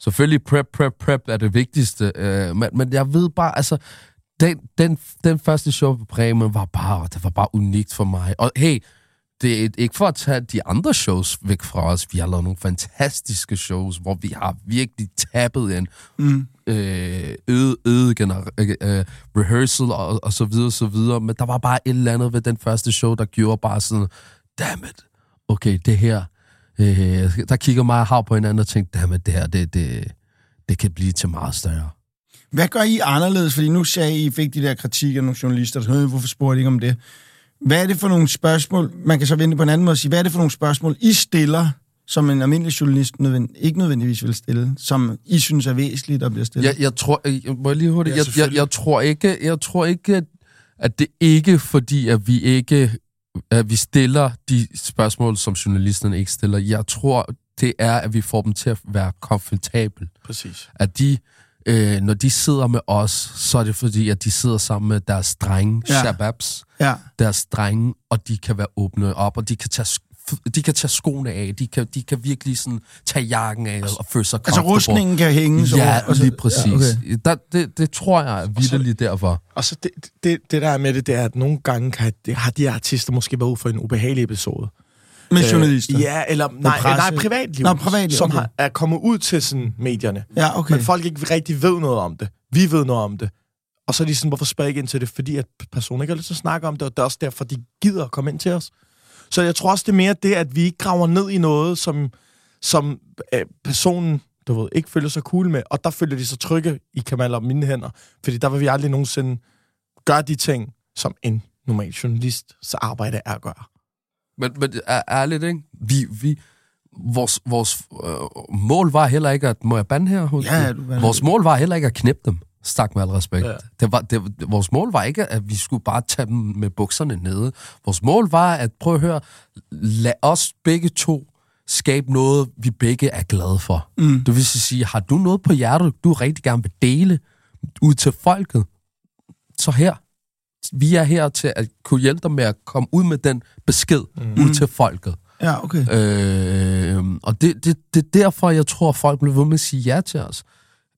selvfølgelig prep, prep, prep er det vigtigste. Øh, men, men jeg ved bare, altså, den, den, den første show på Bremen var bare, det var bare unikt for mig. Og hey, det er ikke for at tage de andre shows væk fra os. Vi har lavet nogle fantastiske shows, hvor vi har virkelig tappet en Mm. øh, øget gener- øh, øh, rehearsal og, og så videre, så videre. Men der var bare et eller andet ved den første show, der gjorde bare sådan, damn it, okay, det her, øh, der kigger mig og Hav på hinanden og tænkte, it, det her, det, det, det kan blive til meget større. Hvad gør I anderledes? Fordi nu sagde I, I fik de der kritik af nogle journalister, der sagde, "Øh, hvorfor spurgte I ikke om det? Hvad er det for nogle spørgsmål, man kan så vente på en anden måde og sige, hvad er det for nogle spørgsmål, I stiller, som en almindelig journalist nødvend, ikke nødvendigvis vil stille, som I synes er væsentligt at blive stillet? Jeg, jeg tror, jeg, må jeg lige hurtigt, Ja, jeg, jeg, jeg, tror ikke, jeg tror ikke, at, at det ikke fordi, at vi ikke at vi stiller de spørgsmål, som journalisterne ikke stiller. Jeg tror, det er, at vi får dem til at være komfortable. Præcis. At de, øh, når de sidder med os, så er det fordi, at de sidder sammen med deres drenge, Ja. shababs, Ja. deres drenge, og de kan være åbne op, og de kan tage, de kan tage skoene af, de kan, de kan virkelig sådan tage jakken af og føle sig Altså rustningen kan hænge så Ja, og så- lige præcis. Ja, okay. der, det, det tror jeg er vidderligt derfor. Og så det, det, det der er med det, det er, at nogle gange kan, det, har de artister måske været ude for en ubehagelig episode. Med journalister? Øh, ja, eller nej, nej privatliv. Nå, privatliv, Som okay. har, er kommet ud til sådan, medierne. Ja, okay. Men folk ikke rigtig ved noget om det. Vi ved noget om det. Og så er de sådan, hvorfor spørger I ikke ind til det? Fordi at personen ikke har lyst til at snakke om det, og det er også derfor, de gider at komme ind til os. Så jeg tror også, det er mere det, at vi ikke graver ned i noget, som, som øh, personen du ved, ikke føler sig cool med. Og der føler de sig trygge i Kamal og mine hænder. Fordi der vil vi aldrig nogensinde gøre de ting, som en normal journalist så arbejde er at gøre. Men, men ærligt, ikke? Vi, vi, vores, vores øh, mål var heller ikke at... Må jeg bande her? Ja, du. Vores mål var heller ikke at knæppe dem. Stak med al respekt. Ja. Det var, det, vores mål var ikke, at vi skulle bare tage dem med bukserne nede. Vores mål var at prøve at høre, lad os begge to skabe noget, vi begge er glade for. Mm. Det vil sige, har du noget på hjertet, du rigtig gerne vil dele ud til folket, så her. Vi er her til at kunne hjælpe dig med at komme ud med den besked mm. ud til folket. Ja, okay. Øh, og det, det, det er derfor, jeg tror, at folk blev ved med at sige ja til os.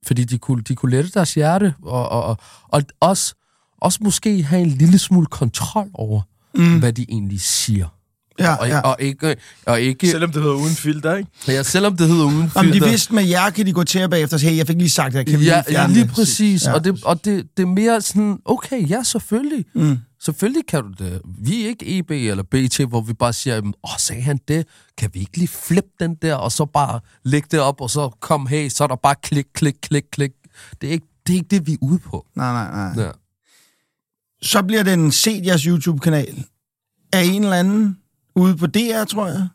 Fordi de kunne, de kunne lette deres hjerte, og, og, og, og også, også måske have en lille smule kontrol over, mm. hvad de egentlig siger. Ja, Og, ja. og ikke, og ikke Selvom det hedder uden filter, ikke? ja, selvom det hedder uden Om de filter. vidste med jer, kan de gå til bagefter og sige, hey, jeg fik lige sagt det, kan vi ja, lige ja, lige det? præcis. Ja. Ja. Og, det, og det, det er mere sådan, okay, ja, selvfølgelig. Mm. Selvfølgelig kan du det. Vi er ikke EB eller BT, hvor vi bare siger, åh, oh, sagde han det? Kan vi ikke lige flippe den der, og så bare lægge det op, og så kom, hey, så er der bare klik, klik, klik, klik. Det er ikke det, er ikke det vi er ude på. Nej, nej, nej. Ja. Så bliver den set jeres YouTube-kanal af en eller anden ude på DR, tror jeg.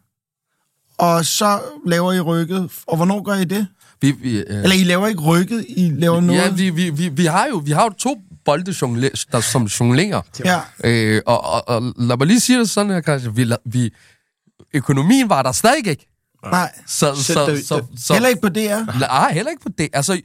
Og så laver I rykket. Og hvornår gør I det? Vi, vi, øh, Eller I laver ikke rykket, I laver noget? ja, vi, vi, vi, vi, har jo, vi har jo to bolde, jongler- der, som jonglerer. Ja. Øh, og, og, og, lad mig lige sige det sådan her, Christian. Vi, vi, økonomien var der stadig ikke. Nej, Så, så, vi- så, så, heller ikke på DR. Nej, heller ikke på det. Altså,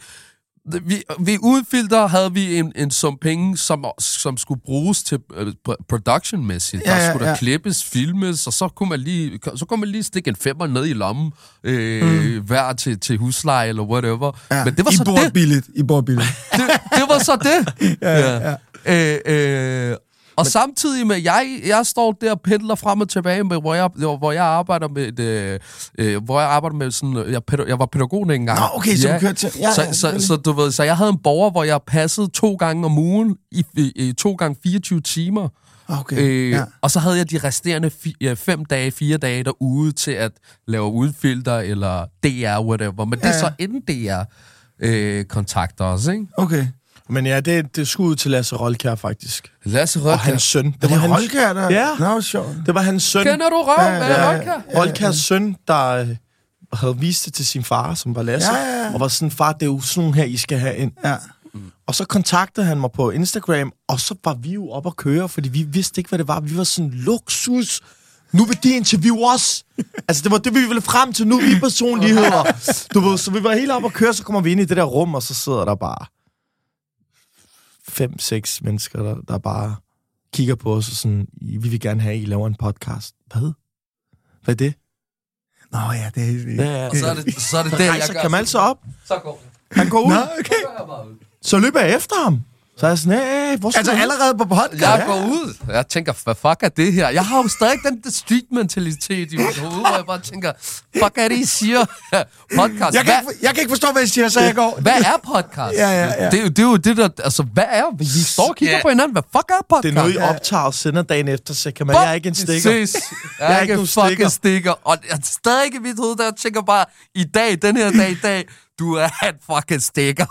vi, vi uden filter havde vi en, en sum penge, som, som skulle bruges til uh, production-mæssigt. Ja, Der ja, skulle der ja. klippes, filmes, og så kunne man lige, så kunne man lige stikke en femmer ned i lommen, øh, mm. hver til, til husleje eller whatever. Ja. Men det var I så bor det. billigt. I bor billigt. det. Det var så det. ja, ja. Øh, øh, og Men, samtidig med, jeg, jeg står der og pendler frem og tilbage med, hvor jeg, hvor jeg arbejder med, øh, øh, hvor jeg arbejder med sådan, jeg, pæda- jeg var pædagog engang. Nå, okay, så du kørte til... Ja, så, ja, så, selvfølgelig. så, du ved, så jeg havde en borger, hvor jeg passede to gange om ugen, i, i, i to gange 24 timer. Okay, Øh, ja. ja. Og så havde jeg de resterende fi, ja, fem dage, fire dage derude til at lave udfilter eller DR, whatever. Men det Ja, er så ja. inden DR. øh, kontakter os, ikke? Okay. Men ja, det, det skud til Lasse Rolkær, faktisk. Lasse Og Rødkær. hans søn. Det var hans, Holkær, der... Ja. Nå, sjovt. det var hans søn. Kender du røv Ja, ja, ja. Rolkærs søn, der øh, havde vist det til sin far, som var Lasse. Ja, ja, ja. Og var sådan, far, det er jo sådan nogle her, I skal have ind. Ja. Og så kontaktede han mig på Instagram, og så var vi jo op at køre, fordi vi vidste ikke, hvad det var. Vi var sådan, luksus. Nu vil de interviewe os. altså, det var det, vi ville frem til. Nu er vi personligheder. Du ved, så vi var helt op at køre, så kommer vi ind i det der rum, og så sidder der bare fem, seks mennesker, der, der bare kigger på os og sådan, vi vil gerne have, at I laver en podcast. Hvad? Hvad er det? Nå ja, det er... Ja, ja. Og så er det, så er det Så det, jeg gør. Kamal så op. Så går det. Han går ud. Nå, okay. Så løber jeg efter ham. Så er jeg sådan, hey, hvor skal Altså du hen?" allerede på podcast? Jeg går ud. Jeg tænker, hvad fuck er det her? Jeg har jo stadig den der street-mentalitet i mit hoved, hvor jeg bare tænker, fuck er det, I siger? podcast. Jeg kan, hvad, ikke, jeg kan ikke forstå, hvad jeg siger, så jeg går. hvad er podcast? Ja, ja, ja. Det, er jo- det er jo det der, altså, hvad er, vi står og kigger Ja. på hinanden, hvad fuck er podcast? Det er noget, I optager og sender dagen efter, så kan man, jeg er ikke en stikker. Ses. Jeg er ikke en fucking stikker. stikker. Og jeg er stadig ikke i mit hoved, der jeg tænker bare, i dag, den her dag i dag, du er en fucking stikker.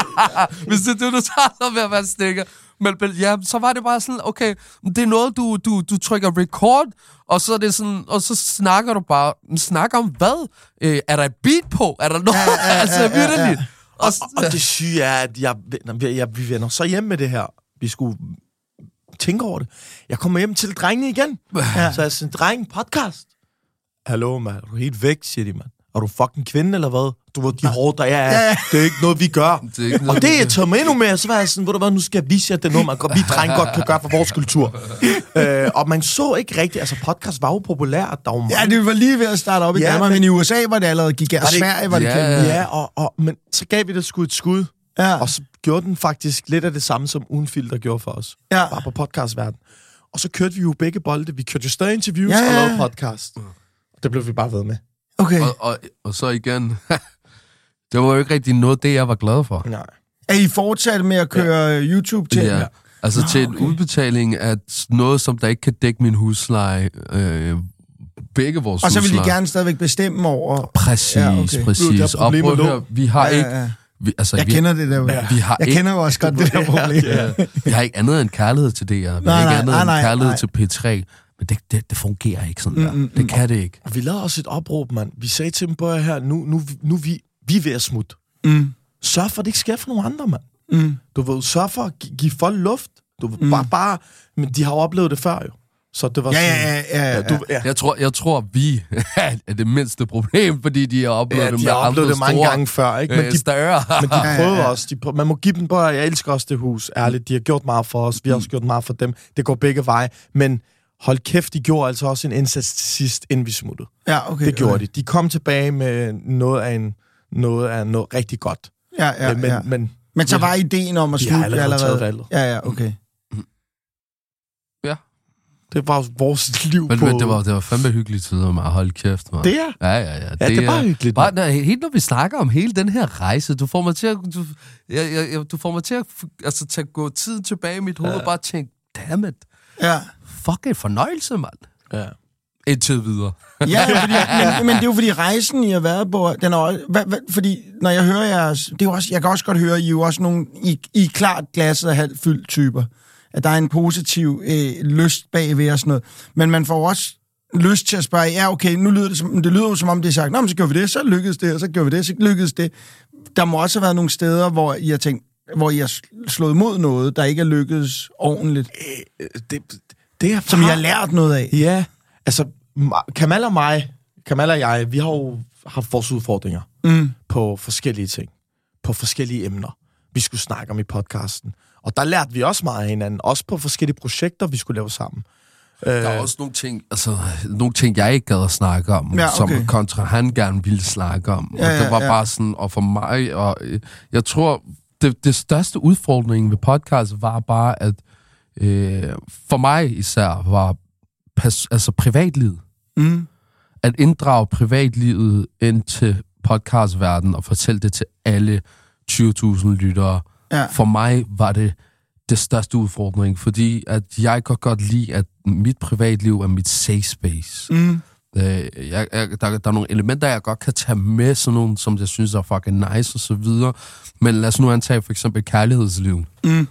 Hvis det er det, du tager så med at være stikker. Men, men ja, så var det bare sådan, okay, det er noget, du, du, du trykker record, og så er det sådan, og så snakker du bare, snakker om hvad? Øh, er der et beat på? Er der noget? Ja, ja, ja, altså, virkelig. Og, Og, og det syge er, at jeg, jeg, jeg, vi vender så hjem med det her. Vi skulle tænke over det. Jeg kommer hjem til drengene igen. Ja. Så jeg siger, dreng, podcast. Hallo, mand. Er du helt væk, siger de, mand. Er du fucking kvinde, eller hvad? Du ved, de hårde, der er. Ja. Det er ikke noget, vi gør. Det er ikke noget, og det, tager mig endnu mere, så var jeg sådan, ved du hvad, nu skal jeg vise jer, at det er noget, man godt, vi drenge godt kan gøre for vores kultur. øh, og man så ikke rigtigt, altså podcast var jo populært. Der var mange Ja, det var lige ved at starte op i Ja, Danmark, men- men i USA var det allerede gik, og Sverige var det Ja, kæmpe. Ja, og, og, men så gav vi det sgu et skud. Ja. Og så gjorde den faktisk lidt af det samme, som Uden Filter gjorde for os. Ja. Bare på podcastverden. Og så kørte vi jo begge bolde. Vi kørte jo stadig interviews Ja, ja, og lavede podcast. Det blev vi bare ved med. Okay. Og, og, og så igen, det var jo ikke rigtig noget, det jeg var glad for. Nej. Er I fortsat med at køre ja. YouTube til? Ja. Altså Nå, til en okay. udbetaling af noget, som der ikke kan dække min husleje. Øh, begge vores Og så vil husleje. de gerne stadigvæk bestemme over... Præcis, Ja, ja, okay. præcis. Og problemet prøv at høre, vi har Ja, ikke... ja, ja. Vi, altså, Jeg vi, kender det der. vi har Jeg ikke, kender jo også godt det der problem. Ja, ja. vi har ikke andet end kærlighed til DR. Vi har Nej, ikke nej, andet nej, end nej, kærlighed nej. til P3. Men det, det, det fungerer ikke sådan der. Mm, mm, Det kan det ikke. Og vi lavede også et opråb, mand. Vi sagde til dem, på her, nu, nu, nu vi, vi er ved at smutte. Mm. Sørg for, at det ikke sker for nogen andre, mand. Mm. Du ved, sørg for at gi- give folk luft. Du ved, mm. bare, bare, men de har jo oplevet det før, jo. Så det var Ja, sådan... ja, ja, ja, ja. du, ja. Jeg tror, jeg tror vi er det mindste problem, fordi de har oplevet Ja, det de med har oplevet andre det mange store, gange før, ikke? Men øh, de, større. men de Ja, ja, prøver ja. også. De prøver, man må give dem bare... Jeg elsker også det hus, ærligt. De har gjort meget for os. Vi har også gjort meget for dem. Det går begge veje. Men hold kæft, de gjorde altså også en indsats til sidst, inden vi smuttede. ja, okay. Det gjorde okay. de. De kom tilbage med noget af, en, noget af noget rigtig godt. Ja, ja, Øh, men, ja. men Men så var ideen om at slutte allerede allerede. taget valget. Ja, ja, okay. det var vores liv Men, på... men det var, det var fandme hyggeligt tider med at holde kæft, man. Det er. Ja, ja, ja. Ja, det er bare hyggeligt. Bare, når, helt når vi snakker om hele den her rejse, du får mig til at, du, jeg, jeg, jeg- du får mig til at altså, tage, gå tiden tilbage i mit hoved ja. og bare tænke, dammit, Ja. fuck en fornøjelse, mand. Ja. Indtil videre. Ja, fordi, men, men det er jo fordi rejsen, I har været på, den er også, hvad, hvad, fordi når jeg hører jeres, det er jo også, jeg kan også godt høre, I er jo også nogle, I, I er klart glasset af halvt fyldt typer. At der er en positiv øh, lyst bagved og sådan noget. Men man får også lyst til at spørge, ja okay, nu lyder det som, det lyder jo som om det er sagt, nå, men så gør vi det, så lykkedes det, og så gør vi det, så lykkedes det. Der må også have været nogle steder, hvor I har tænkt, hvor I har sl- slået mod noget, der ikke er lykkedes ordentligt, Øh, Det, det er som I har lært noget af. Ja, altså Ma- Kamal og mig, Kamal og jeg, vi har jo haft vores udfordringer Mm. på forskellige ting, på forskellige emner, vi skulle snakke om i podcasten. Og der lærte vi også meget af hinanden, også på forskellige projekter, vi skulle lave sammen. Der er også nogle ting, altså, nogle ting, jeg ikke gad at snakke om, Ja, ja, okay. som kontra han gerne ville snakke om. Ja, og det ja, var ja. bare sådan, og for mig, og øh, jeg tror, det, det største udfordring ved podcast var bare, at øh, for mig især var pas, altså privatlivet. Mm. At inddrage privatlivet ind til podcastverdenen og fortælle det til alle 20.000 lyttere. Ja. For mig var det det største udfordring, fordi at jeg kan godt lide, at mit privatliv er mit safe space. Mm. Øh, jeg, jeg, der, der er nogle elementer, jeg godt kan tage med, sådan nogle, som jeg synes er fucking nice og så videre. Men lad os nu antage for eksempel kærlighedsliv. Mm.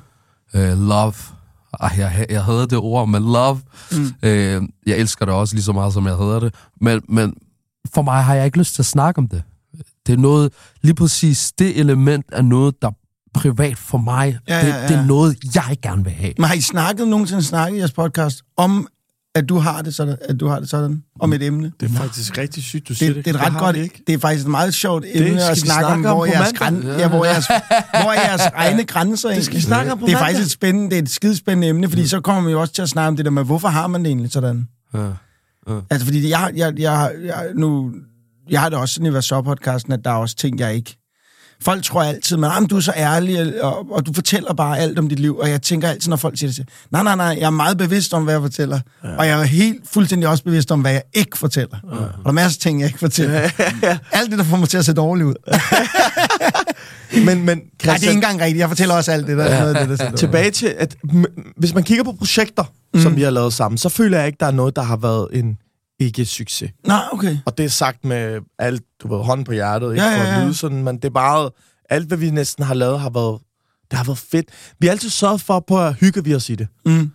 Øh, love. Ej, jeg, jeg havde det ord, men love. Mm. Øh, jeg elsker det også lige så meget, som jeg hedder det. Men, men for mig har jeg ikke lyst til at snakke om det. Det er noget, lige præcis det element er noget, der er privat for mig. Ja, det, ja, ja. det er noget, jeg gerne vil have. Men har I snakket nogensinde snakket i jeres podcast om, at du har det sådan, at du har det sådan om et emne? Det er faktisk rigtig sygt, du siger Det, det. det er et ret godt, vi ikke. det er faktisk et meget sjovt emne at snakke om, om hvor på jeres, græn, ja, hvor, jeres, hvor er jeres egne grænser Det skal vi snakke om på Det er faktisk et spændende, det er et skidespændende emne, fordi så kommer vi jo også til at snakke om det der med, hvorfor har man det egentlig sådan? Ja. Altså, fordi jeg, jeg, jeg, jeg, nu, jeg har det også sådan i Verso-podcasten, at der er også ting, jeg ikke... Folk tror altid, men ah, du er så ærlig, og, og du fortæller bare alt om dit liv. Og jeg tænker altid, når folk siger det til, nej, nej, nej, jeg er meget bevidst om, hvad jeg fortæller. Ja. Og jeg er helt fuldstændig også bevidst om, hvad jeg ikke fortæller. Ja. Og der er masser af ting, jeg ikke fortæller. Ja. Alt det, der får mig til at se dårligt ud. Men, men Nej, det er Christian, ikke engang rigtigt. Jeg fortæller også alt det, der er noget af det, der tilbage til, at hvis man kigger på projekter, mm. som vi har lavet sammen, så føler jeg ikke, der er noget, der har været en ikke-succes. Nej, okay. Og det er sagt med alt, du ved, hånden på hjertet, ikke Ja, ja, ja, for at lyde sådan, men det er bare, alt hvad vi næsten har lavet, har været, det har været fedt. Vi har altid sørget for, på at hygge vi os i det. Mm.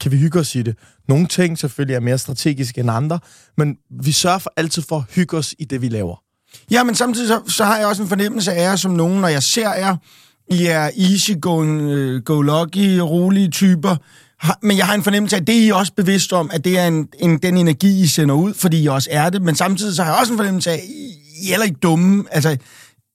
Kan vi hygge os i det? Nogle ting selvfølgelig er mere strategiske end andre, men vi sørger for altid for at hygge os i det, vi laver. Ja, men samtidig så, så har jeg også en fornemmelse af jer som nogen, når jeg ser jer, I er easy-going, uh, go-lucky, rolige typer, men jeg har en fornemmelse af, at det er I også bevidst om, at det er en, en, den energi, I sender ud, fordi I også er det, men samtidig så har jeg også en fornemmelse af, at I, I er heller ikke dumme, altså,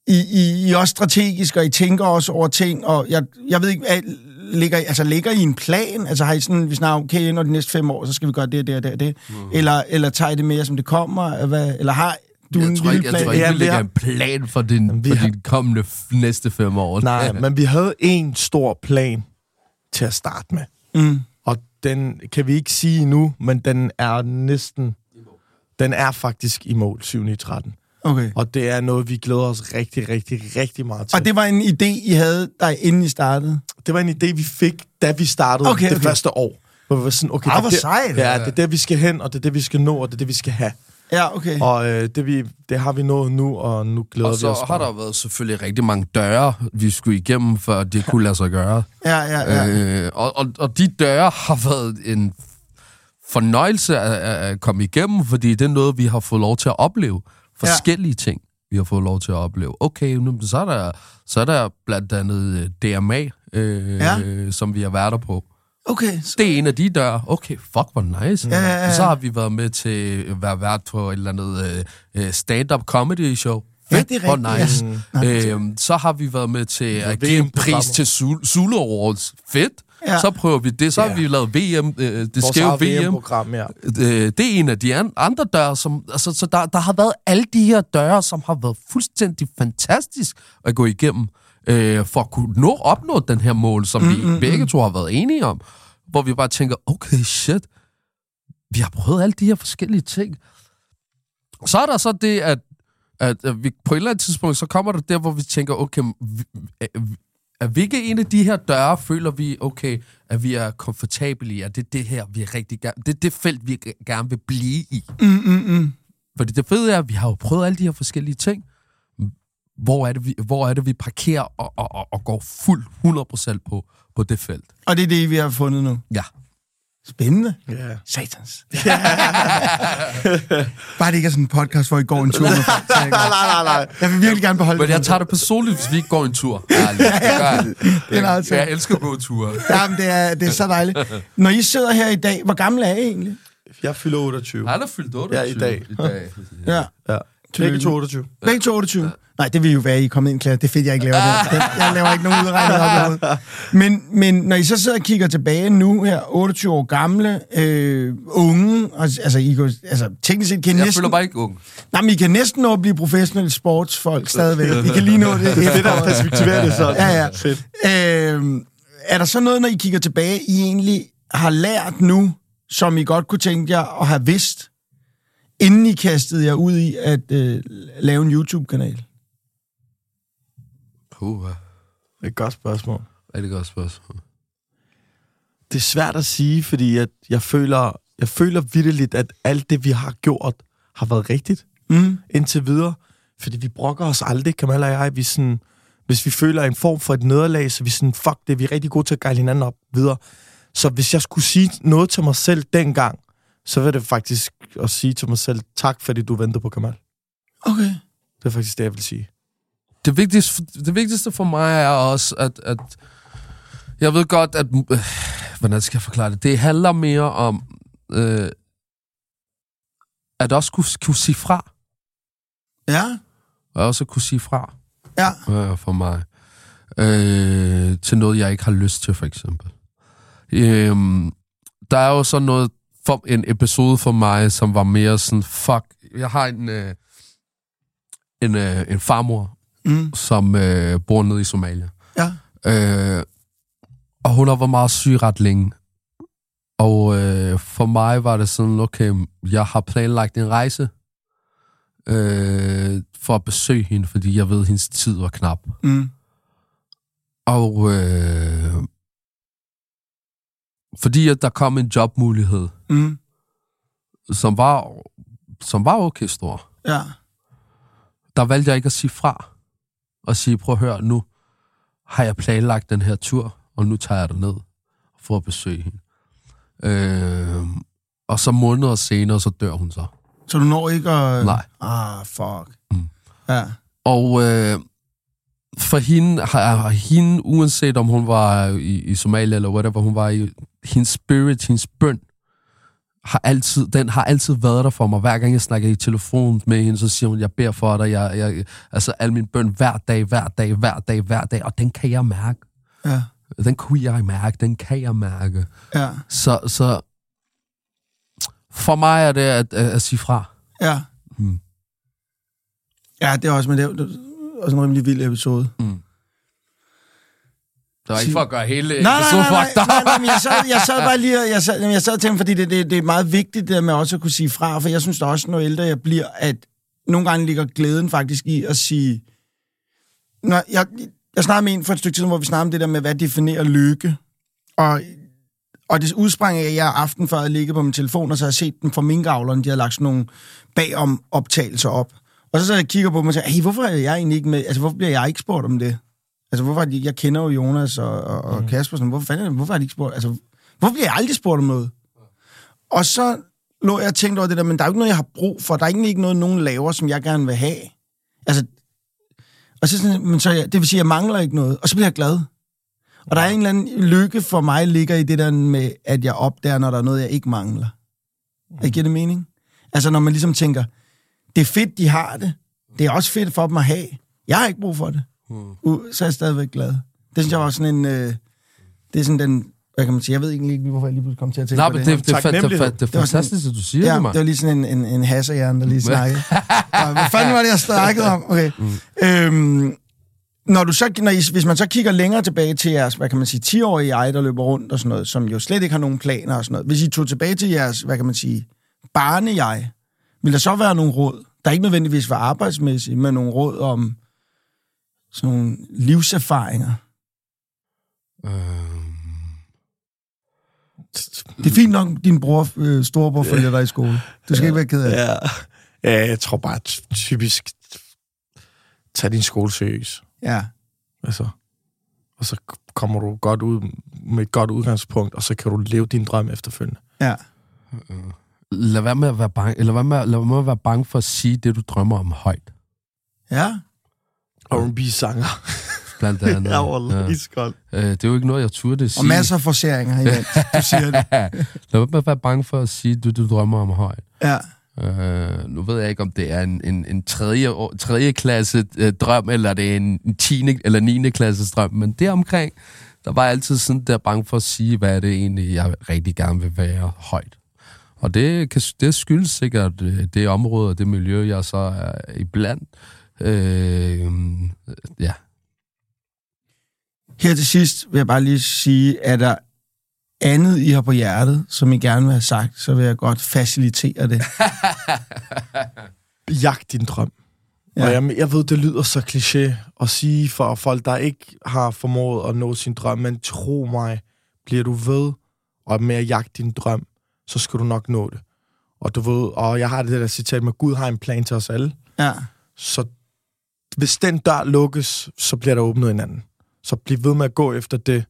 I, I, I er også strategiske, og I tænker også over ting, og jeg, jeg ved ikke, at, ligger, I- altså, ligger I en plan? Altså har I sådan, vi snakker, okay, for de næste fem år, så skal vi gøre det, det og det og det, mm. eller, eller tager I det mere, som det kommer? Hvad, eller har du en Jeg tror lille ikke, jeg plan? tror ikke Ja, vi lægger har- en plan for din, vi for har- din kommende f- næste fem år. Nej, men vi havde en stor plan til at starte med. Mm. Og den kan vi ikke sige nu, men den er næsten... Den er faktisk i mål 7 i 13. Okay. Og det er noget, vi glæder os rigtig, rigtig, rigtig meget til. Og det var en idé, I havde, der inden I startede? det var en idé, vi fik, da vi startede Okay, okay, det første år. Hvor vi var sådan, okay, Ah, hvor det, sejt. Ja, det er det, vi skal hen, og det er det, vi skal nå, og det er det, vi skal have. Ja, okay. Og øh, det, vi, det har vi nået nu, og nu glæder Og vi så os. har meget. der været selvfølgelig rigtig mange døre, vi skulle igennem, før det kunne lade sig gøre. Ja, ja, ja. Øh, og, og, og de døre har været en fornøjelse at, at komme igennem, fordi det er noget, vi har fået lov til at opleve. Forskellige ja. ting, vi har fået lov til at opleve. Okay, nu, så, er der, så er der blandt andet øh, DMA, øh, Ja. ja. som vi har været der på. Okay. Så, Det er en af de døre. Okay, fuck, hvor nice. Ja, ja, ja. Og så har vi været med til at være vært på et eller andet øh, øh, stand-up comedy show. Ja, det er rigtigt, nice. ja. Øhm, så har vi været med til at give en pris til Zul- Zulu Awards. Fedt. Ja. Så prøver vi det. Så har Ja. vi lavet VM, øh, det Vores skæve VM. VM-program, ja. Øh, det er en af de an- andre døre, som... Altså, så der, der har været alle de her døre, som har været fuldstændig fantastisk at gå igennem, øh, for at kunne nå, opnå den her mål, som mm, vi begge to har været enige om. Hvor vi bare tænker, okay, shit, vi har prøvet alle de her forskellige ting. Så er der så det, at, at, at vi på et eller andet tidspunkt, så kommer der der, hvor vi tænker, okay, vi, vi ikke en af de her døre, føler vi, okay, at vi er komfortable i, at det er det her, vi rigtig gerne, det er det felt, vi ge- gerne vil blive i. mm, mm, mm. Fordi det fede er, at vi har jo prøvet alle de her forskellige ting. Hvor er det, vi, hvor er det, vi parkerer og, og, og, og går fuld 100% på, på det felt? Og det er det, vi har fundet nu. Ja. Spændende. ja. Satans. Bare det ikke er sådan en podcast, hvor I går en tur med folk. Nej, kan- nej, nej, nej. Jeg vil virkelig gerne beholde Men jeg tager det personligt, hvis vi ikke går en tur. Det gør jeg. det er. Jeg elsker at gå ture. Jamen, det er, det er så dejligt. Når I sidder her i dag, hvor gamle er I egentlig? Jeg fylder 28. Han er fyldt 28 Ja, i dag. I dag. Ja. Ja. Begge to 28. Begge to 28. Nej, det vil jo være, at I er kommet ind, Claire. Det er fedt, jeg ikke laver det. det. Jeg laver ikke nogen udregning op. Men, men når I så sidder og kigger tilbage nu her, 28 år gamle, øh, unge, og, altså, I kan, altså teknisk set kan I Jeg næsten... føler bare ikke ung. Nej, men I kan næsten nå at blive professionelle sportsfolk stadigvæk. I kan lige nå det. Det er der perspektiverer det sådan. Ja, ja. Fedt. Øh, er der så noget, når I kigger tilbage, I egentlig har lært nu, som I godt kunne tænke jer at have vidst, inden I kastede jer ud i at øh, lave en YouTube-kanal? Puh, Det er et godt spørgsmål. er det godt spørgsmål. Det er svært at sige, fordi at jeg føler, jeg føler vidderligt, at alt det, vi har gjort, har været rigtigt Mm. indtil videre. Fordi vi brokker os aldrig, Kamal og jeg. Vi sådan, hvis vi føler en form for et nederlag, så vi sådan, fuck det, vi er rigtig gode til at gejle hinanden op videre. Så hvis jeg skulle sige noget til mig selv dengang, så vil det faktisk at sige til mig selv, tak fordi du ventede på Kamal. Okay. Det er faktisk det, jeg vil sige. det vigtigste, det vigtigste for mig er også, at, at jeg ved godt, at... Øh, hvordan skal jeg forklare det? Det handler mere om øh, at også kunne, kunne sige fra. Ja. Og også kunne sige fra Ja. øh, for mig. Øh, til noget, jeg ikke har lyst til, for eksempel. Øh, der er jo sådan noget, for, en episode for mig, som var mere sådan, fuck, jeg har en, øh, en, øh, en farmor, Mm. som øh, bor nede i Somalia. Ja. Øh, og hun har været meget syg ret længe. Og øh, for mig var det sådan, okay, jeg har planlagt en rejse øh, for at besøge hende, fordi jeg ved, at hendes tid var knap. Mm. Og øh, fordi at der kom en jobmulighed, Mm. som var, som var okay stor, Ja. der valgte jeg ikke at sige fra. Og sige, prøv at høre, nu har jeg planlagt den her tur, og nu tager jeg dig ned for at besøge hende. Øh, og så måneder senere, så dør hun så. Så du når ikke at... Nej. Ah, fuck. Mm. Ja. Og øh, for hende, har, har hende, uanset om hun var i, i Somalia eller whatever hun var i, hendes spirit, hendes bøn, har altid, den har altid været der for mig. Hver gang jeg snakker i telefon med hende, så siger hun, jeg beder for dig. Jeg, jeg, altså al min bøn hver dag, hver dag, hver dag, hver dag. Og den kan jeg mærke. Ja. Den kunne jeg mærke. Den kan jeg mærke. Ja. Så, så for mig er det at, at, at sige fra. Ja. Mm. Ja, det er også, men det er, også en rimelig vild episode. Det var ikke for at gøre hele Nej, nej, nej, nej, up. nej, nej, men jeg sad, jeg sad bare lige, og jeg sad, jeg sad og tænkte, fordi det, det, det er meget vigtigt, det med også at kunne sige fra, for jeg synes da også, når ældre jeg bliver, at nogle gange ligger glæden faktisk i at sige, når jeg, jeg snakkede med en for et stykke tid, hvor vi snakkede om det der med, hvad definerer lykke, og, og det udsprang af, at jeg aften før havde ligget på min telefon, og så havde jeg set den fra minkavlerne, de havde lagt sådan nogle bagom optagelser op. Og så sad jeg kigger på dem og sagde, hey, hvorfor er jeg egentlig ikke med, altså hvorfor bliver jeg ikke spurgt om det? Altså, hvorfor de, jeg kender jo Jonas og, og, og mm. Kasper, sådan, hvorfor, fanden, hvorfor har de ikke spurgt? Altså, hvorfor bliver jeg aldrig spurgt om noget? Og så lå jeg og tænkte over det der, men der er jo ikke noget, jeg har brug for. Der er egentlig ikke noget, nogen laver, som jeg gerne vil have. Altså, og så, sådan, men så jeg, det vil sige, jeg mangler ikke noget. Og så bliver jeg glad. Og der er en eller anden lykke for mig, ligger i det der med, at jeg opdager, når der er noget, jeg ikke mangler. Mm. Giver det mening? Altså, når man ligesom tænker, det er fedt, de har det. Det er også fedt for dem at have. Jeg har ikke brug for det. Uh, så er jeg stadigvæk glad. Det synes jeg var sådan en... Øh, det er sådan den... Hvad kan man sige? Jeg ved egentlig ikke, lige, hvorfor jeg lige pludselig kom til at tænke Nej, på men det. det, det, det, det, det, Taknemmelighed. det, det er fantastisk, at du siger Ja, det, mig. det var lige sådan en, en, en hasserhjerne, der lige snakkede. Nå, Hvad fanden var det, jeg snakkede om? Okay. Mm. Øhm, når du så, når I, hvis man så kigger længere tilbage til jeres, hvad kan man sige, 10-årige jeg, der løber rundt og sådan noget, som jo slet ikke har nogen planer og sådan noget. Hvis I tog tilbage til jeres, hvad kan man sige, barne-jeg, vil der så være nogle råd, der ikke nødvendigvis var arbejdsmæssige, men nogle råd om sådan nogle livserfaringer? Øhm, Det er fint nok, din bror, øh, storebror følger dig i skole. Du skal ikke være ked af det. Ja, ja jeg tror bare ty- typisk, tag din skole seriøst. Ja. Altså, og så kommer du godt ud med et godt udgangspunkt, og så kan du leve din drøm efterfølgende. Ja. lad være med at være bange, eller lad være med, lad være med at være bange for at sige det, du drømmer om højt. Ja. R&B-sanger. Blandt andet. Jeg var Ja. iskold. Øh, det er jo ikke noget, jeg turde sige. Og masser af forseringer imens, du siger det. lad med at være bange for at sige det, du drømmer om højt. Ja. Øh, nu ved jeg ikke, om det er en, en, en tredje, tredje klasse øh, drøm, eller det er en 10. eller 9. klasses drøm, men det omkring, der var jeg altid sådan der bange for at sige, hvad er det egentlig, jeg rigtig gerne vil være højt. Og det, kan, det skyldes sikkert øh, det område og det miljø, jeg så er iblandt. Øh, ja. Her til sidst vil jeg bare lige sige, at der andet, I har på hjertet, som I gerne vil have sagt, så vil jeg godt facilitere det. Jagt din drøm. Ja. Og jeg, jeg ved, det lyder så kliché at sige for folk, der ikke har formået at nå sin drøm, men tro mig, bliver du ved og med at jagte din drøm, så skal du nok nå det. Og du ved, og jeg har det der citat med, Gud har en plan til os alle. Ja. Så hvis den dør lukkes, så bliver der åbnet en anden. Så bliv ved med at gå efter det,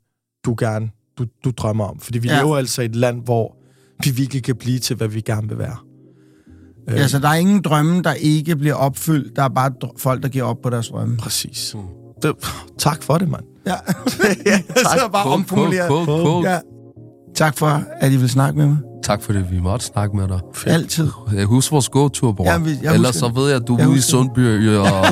du gerne, du, du drømmer om. Fordi vi Ja. lever altså i et land, hvor vi virkelig kan blive til, hvad vi gerne vil være. Øh, ja, så der er ingen drømme, der ikke bliver opfyldt. Der er bare dr- folk, der giver op på deres drømme. Præcis. Det, tak for det, mand. Ja. ja så bare Cool, omformuleret. cool, cool, cool. Ja. Tak for, at I vil snakke med mig. Tak fordi vi måtte snakke med dig. Altid. Jeg husker vores gåtur, bror. Jamen, jeg Ellers så ved jeg, at du er ude i det. Sundby og